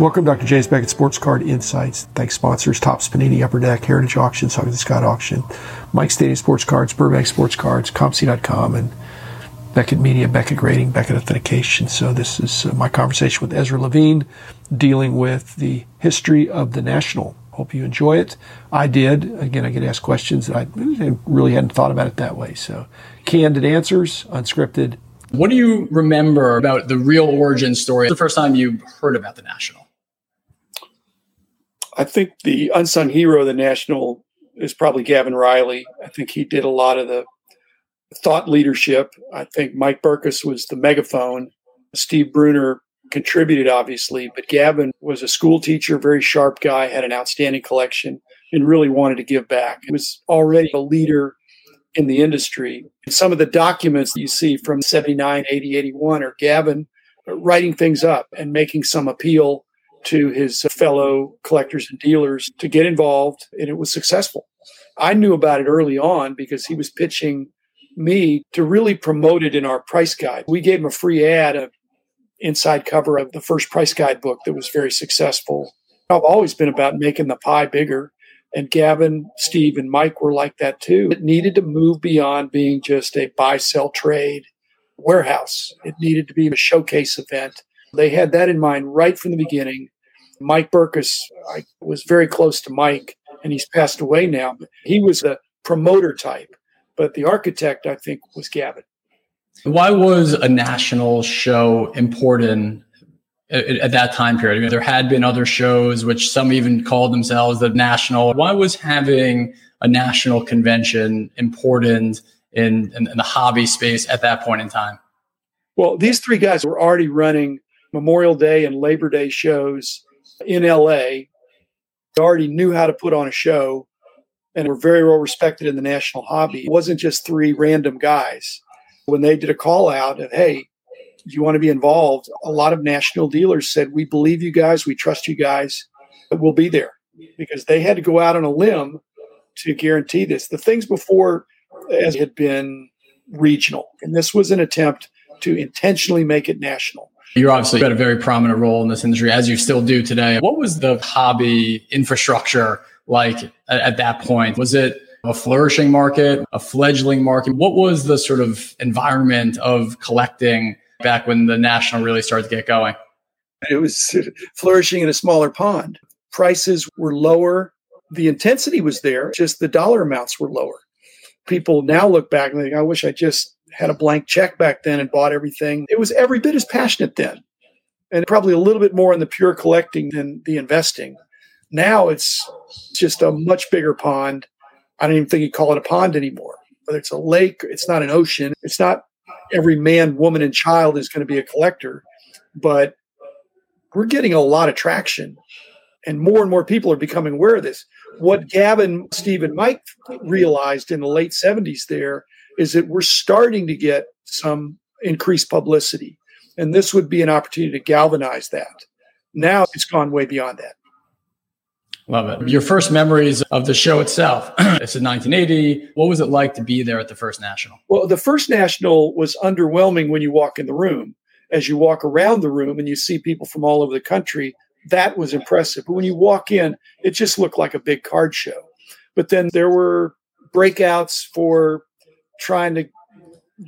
Welcome, Dr. James Beckett, Sports Card Insights. Thanks, sponsors Topps Panini, Upper Deck, Heritage Auctions, the Scott Auction, Mike Stadium Sports Cards, Burbank Sports Cards, COMC.com, and Beckett Media, Beckett Grading, Beckett Authentication. So this is uh, my conversation with Ezra Levine dealing with the history of the National. Hope you enjoy it. I did. Again, I get asked questions that I really hadn't thought about it that way. So candid answers, unscripted. What do you remember about the real origin story? The first time you heard about the National? I think the unsung hero of the National is probably Gavin Riley. I think he did a lot of the thought leadership. I think Mike Berkus was the megaphone. Steve Brunner contributed, obviously, but Gavin was a school teacher, very sharp guy, had an outstanding collection, and really wanted to give back. He was already a leader in the industry. Some of the documents that you see from 79, 80, 81 are Gavin writing things up and making some appeal to his fellow collectors and dealers to get involved, and it was successful. I knew about it early on because he was pitching me to really promote it in our price guide. We gave him a free ad, a inside cover of the first price guide book that was very successful. I've always been about making the pie bigger. And Gavin, Steve, and Mike were like that too. It needed to move beyond being just a buy, sell, trade warehouse. It needed to be a showcase event. They had that in mind right from the beginning. Mike Berkus, I was very close to Mike, and he's passed away now. He was the promoter type, but the architect, I think, was Gavin. Why was a national show important at that time period? I mean, there had been other shows, which some even called themselves the national. Why was having a national convention important in, in, in the hobby space at that point in time? Well, these three guys were already running Memorial Day and Labor Day shows in LA. They already knew how to put on a show and were very well respected in the national hobby. It wasn't just three random guys. When they did a call out of, hey, you want to be involved, a lot of national dealers said, we believe you guys, we trust you guys, we'll be there because they had to go out on a limb to guarantee this. The things before had been regional, and this was an attempt to intentionally make it national. You're obviously got a very prominent role in this industry, as you still do today. What was the hobby infrastructure like at, at that point? Was it a flourishing market, a fledgling market? What was the sort of environment of collecting back when the national really started to get going? It was flourishing in a smaller pond. Prices were lower. The intensity was there, just the dollar amounts were lower. People now look back and think, I wish I just had a blank check back then and bought everything. It was every bit as passionate then, and probably a little bit more in the pure collecting than the investing. Now it's just a much bigger pond. I don't even think you call it a pond anymore. Whether it's a lake, it's not an ocean. It's not every man, woman, and child is going to be a collector, but we're getting a lot of traction, and more and more people are becoming aware of this. What Gavin, Steve, and Mike realized in the late 70s there is that we're starting to get some increased publicity. And this would be an opportunity to galvanize that. Now it's gone way beyond that. Love it. Your first memories of the show itself. it's in 1980. What was it like to be there at the first national? Well, the first national was underwhelming when you walk in the room. As you walk around the room and you see people from all over the country, that was impressive. But when you walk in, it just looked like a big card show. But then there were breakouts for trying to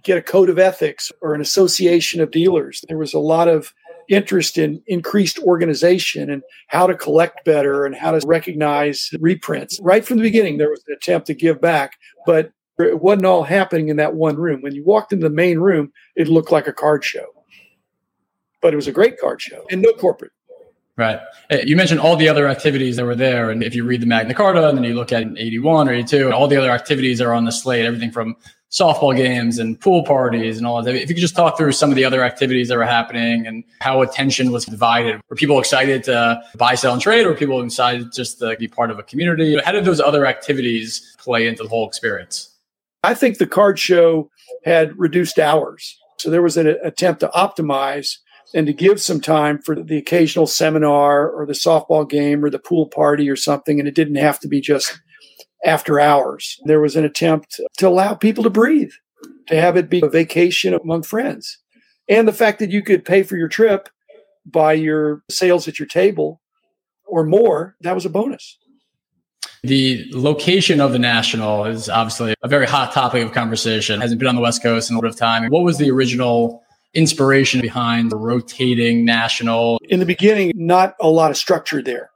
get a code of ethics or an association of dealers. There was a lot of interest in increased organization and how to collect better and how to recognize reprints. Right from the beginning, there was an attempt to give back, but it wasn't all happening in that one room. When you walked into the main room, it looked like a card show. But it was a great card show and no corporate. Right. Uh, you mentioned all the other activities that were there. And if you read the Magna Carta and then you look at 81 or 82, all the other activities are on the slate, everything from softball games and pool parties and all that. If you could just talk through some of the other activities that were happening and how attention was divided. Were people excited to buy, sell, and trade, or people excited just to be part of a community? How did those other activities play into the whole experience? I think the card show had reduced hours. So there was an attempt to optimize and to give some time for the occasional seminar or the softball game or the pool party or something. And it didn't have to be just after hours. There was an attempt to allow people to breathe, to have it be a vacation among friends. And the fact that you could pay for your trip by your sales at your table or more, that was a bonus. The location of the national is obviously a very hot topic of conversation. Hasn't been on the West Coast in a lot of time. What was the original inspiration behind the rotating national? In the beginning, not a lot of structure there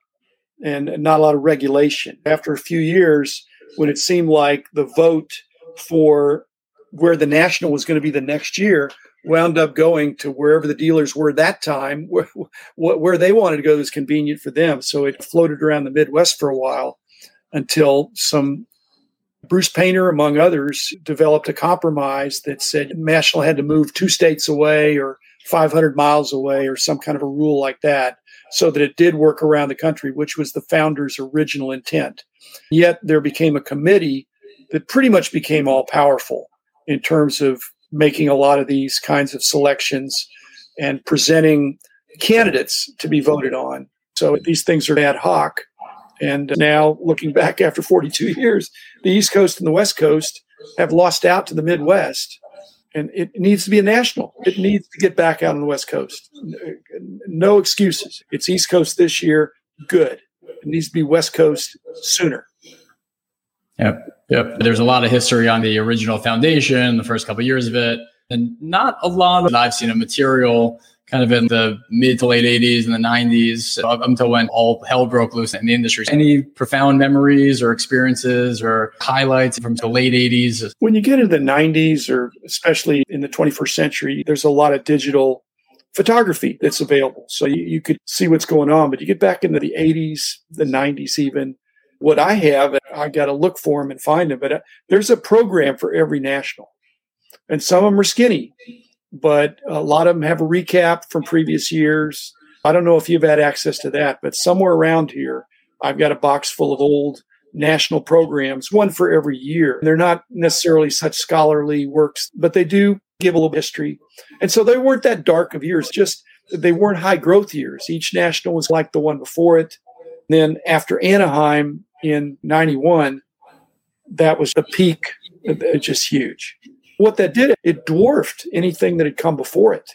and not a lot of regulation. After a few years, when it seemed like the vote for where the national was going to be the next year wound up going to wherever the dealers were that time, where, where they wanted to go was convenient for them. So it floated around the Midwest for a while until some Bruce Paynter, among others, developed a compromise that said National had to move two states away or 500 miles away or some kind of a rule like that so that it did work around the country, which was the founders' original intent. Yet there became a committee that pretty much became all powerful in terms of making a lot of these kinds of selections and presenting candidates to be voted on. So these things are ad hoc. And now, looking back after 42 years, the East Coast and the West Coast have lost out to the Midwest. And it needs to be a national. It needs to get back out on the West Coast. No excuses. It's East Coast this year. Good. It needs to be West Coast sooner. Yep. Yep. There's a lot of history on the original foundation, the first couple of years of it, and not a lot of I've seen of material kind of in the mid to late 80s and the 90s up until when all hell broke loose in the industry. Any profound memories or experiences or highlights from the late 80s? When you get into the 90s, or especially in the 21st century, there's a lot of digital photography that's available. So you, you could see what's going on. But you get back into the 80s, the 90s, even what I have, I got to look for them and find them. But uh, there's a program for every national, and some of them are skinny but a lot of them have a recap from previous years. I don't know if you've had access to that, but somewhere around here, I've got a box full of old national programs, one for every year. They're not necessarily such scholarly works, but they do give a little history. And so they weren't that dark of years, just they weren't high growth years. Each national was like the one before it. then after Anaheim in 91, that was the peak, just huge. What that did, it dwarfed anything that had come before it.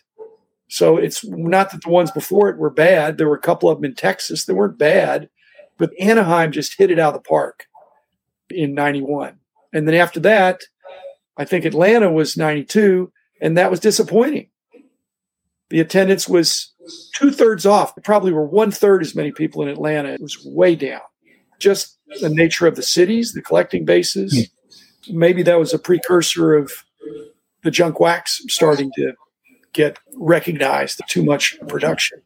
So it's not that the ones before it were bad. There were a couple of them in Texas that weren't bad, but Anaheim just hit it out of the park in 91. And then after that, I think Atlanta was 92, and that was disappointing. The attendance was two thirds off. There probably were one third as many people in Atlanta. It was way down. Just the nature of the cities, the collecting bases. Hmm. Maybe that was a precursor of the junk wax starting to get recognized too much production.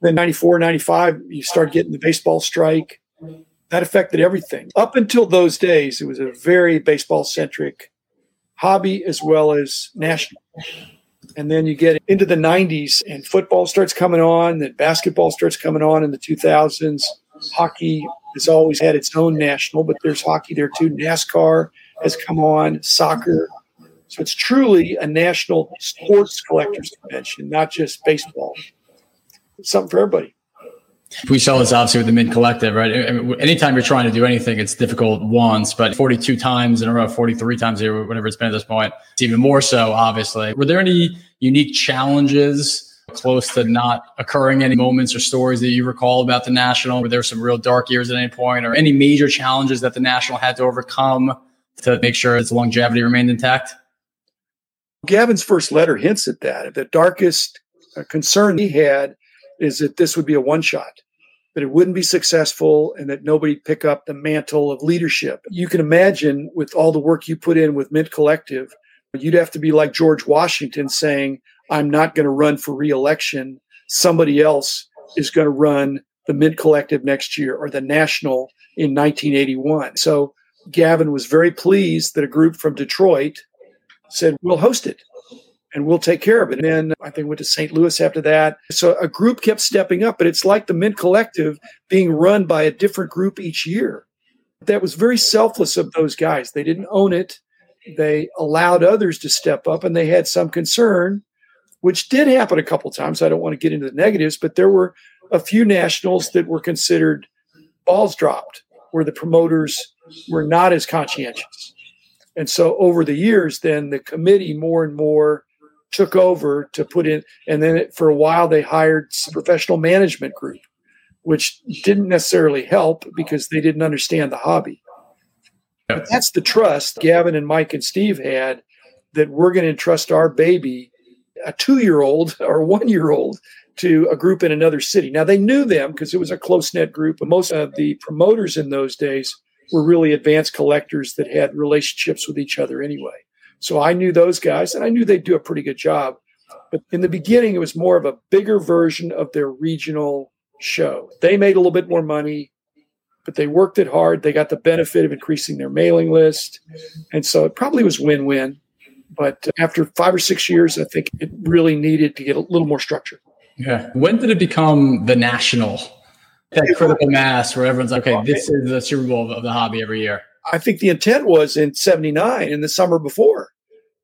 Then 94, 95, you start getting the baseball strike. That affected everything. Up until those days, it was a very baseball centric hobby as well as national. And then you get into the 90s and football starts coming on, then basketball starts coming on in the 2000s. Hockey has always had its own national, but there's hockey there too. NASCAR has come on, soccer, so it's truly a national sports collectors convention, not just baseball. It's something for everybody. We saw this obviously with the Mint Collective, right? Anytime you're trying to do anything, it's difficult once, but 42 times in a row, 43 times here, whatever it's been at this point, it's even more so, obviously. Were there any unique challenges close to not occurring any moments or stories that you recall about the national? Were there some real dark years at any point or any major challenges that the national had to overcome to make sure its longevity remained intact? Gavin's first letter hints at that. The darkest uh, concern he had is that this would be a one shot, that it wouldn't be successful, and that nobody pick up the mantle of leadership. You can imagine with all the work you put in with Mint Collective, you'd have to be like George Washington saying, I'm not going to run for reelection. Somebody else is going to run the Mint Collective next year or the National in 1981. So Gavin was very pleased that a group from Detroit said, we'll host it and we'll take care of it. And then I think went to St. Louis after that. So a group kept stepping up, but it's like the Mint Collective being run by a different group each year. That was very selfless of those guys. They didn't own it. They allowed others to step up and they had some concern, which did happen a couple times. I don't want to get into the negatives, but there were a few nationals that were considered balls dropped, where the promoters were not as conscientious. And so over the years, then the committee more and more took over to put in, and then it, for a while they hired professional management group, which didn't necessarily help because they didn't understand the hobby. But that's the trust Gavin and Mike and Steve had that we're going to entrust our baby, a two year old or one year old, to a group in another city. Now they knew them because it was a close knit group, but most of the promoters in those days were really advanced collectors that had relationships with each other anyway. So I knew those guys and I knew they'd do a pretty good job. But in the beginning, it was more of a bigger version of their regional show. They made a little bit more money, but they worked it hard. They got the benefit of increasing their mailing list. And so it probably was win win. But after five or six years, I think it really needed to get a little more structure. Yeah. When did it become the national, that critical mass where everyone's like, okay, this is the Super Bowl of the hobby every year? I think the intent was in 79, in the summer before,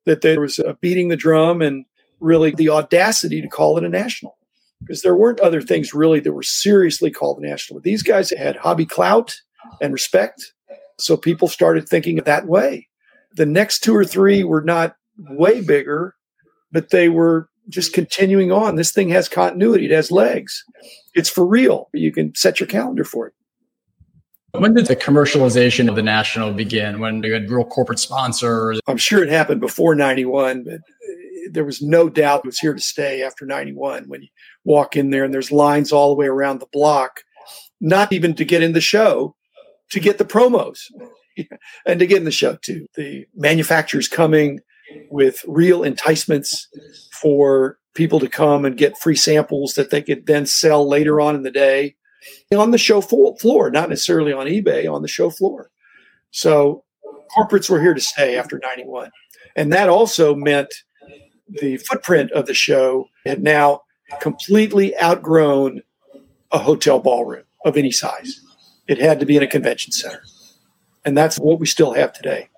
that there was a beating the drum and really the audacity to call it a national. Because there weren't other things really that were seriously called a national. But these guys had hobby clout and respect. So people started thinking that way. The next two or three were not way bigger, but they were just continuing on. This thing has continuity, it has legs. It's for real. You can set your calendar for it. When did the commercialization of the national begin? When you had real corporate sponsors? I'm sure it happened before 91, but uh, there was no doubt it was here to stay after 91 when you walk in there and there's lines all the way around the block, not even to get in the show, to get the promos and to get in the show too. The manufacturers coming with real enticements for people to come and get free samples that they could then sell later on in the day on the show floor, not necessarily on eBay, on the show floor. So corporates were here to stay after 91. And that also meant the footprint of the show had now completely outgrown a hotel ballroom of any size. It had to be in a convention center. And that's what we still have today.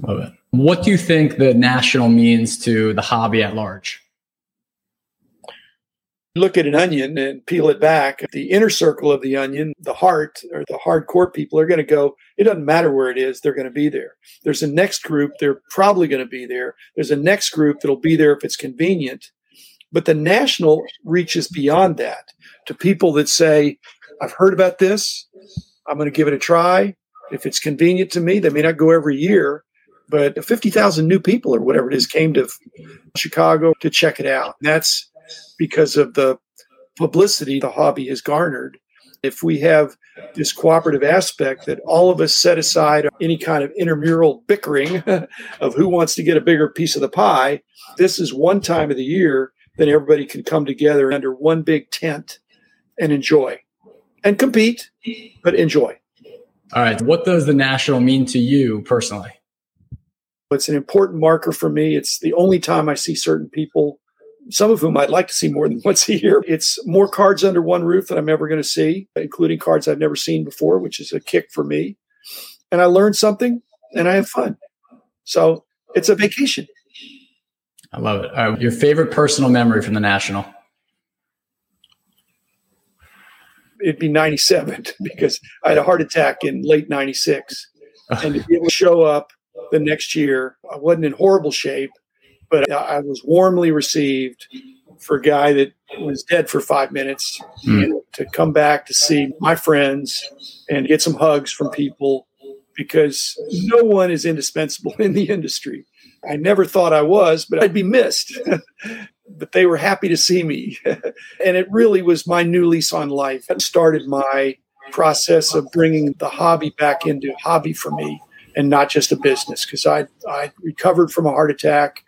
Love it. What do you think the national means to the hobby at large? look at an onion and peel it back, the inner circle of the onion, the heart or the hardcore people are going to go, it doesn't matter where it is, they're going to be there. There's a next group, they're probably going to be there. There's a next group that'll be there if it's convenient. But the national reaches beyond that to people that say, I've heard about this, I'm going to give it a try. If it's convenient to me, they may not go every year, but 50,000 new people or whatever it is came to Chicago to check it out. That's because of the publicity the hobby has garnered. If we have this cooperative aspect that all of us set aside any kind of intramural bickering of who wants to get a bigger piece of the pie, this is one time of the year that everybody can come together under one big tent and enjoy and compete, but enjoy. All right. What does the national mean to you personally? It's an important marker for me. It's the only time I see certain people some of whom I'd like to see more than once a year. It's more cards under one roof than I'm ever going to see, including cards I've never seen before, which is a kick for me. And I learn something and I have fun. So it's a vacation. I love it. your favorite personal memory from the National? It'd be 97 because I had a heart attack in late 96. and to be able to show up the next year, I wasn't in horrible shape but I was warmly received for a guy that was dead for five minutes mm. you know, to come back to see my friends and get some hugs from people because no one is indispensable in the industry. I never thought I was, but I'd be missed. but they were happy to see me. and it really was my new lease on life. It started my process of bringing the hobby back into hobby for me and not just a business because I I recovered from a heart attack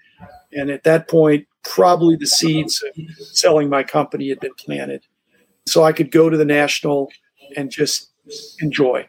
and at that point, probably the seeds of selling my company had been planted. So I could go to the national and just enjoy.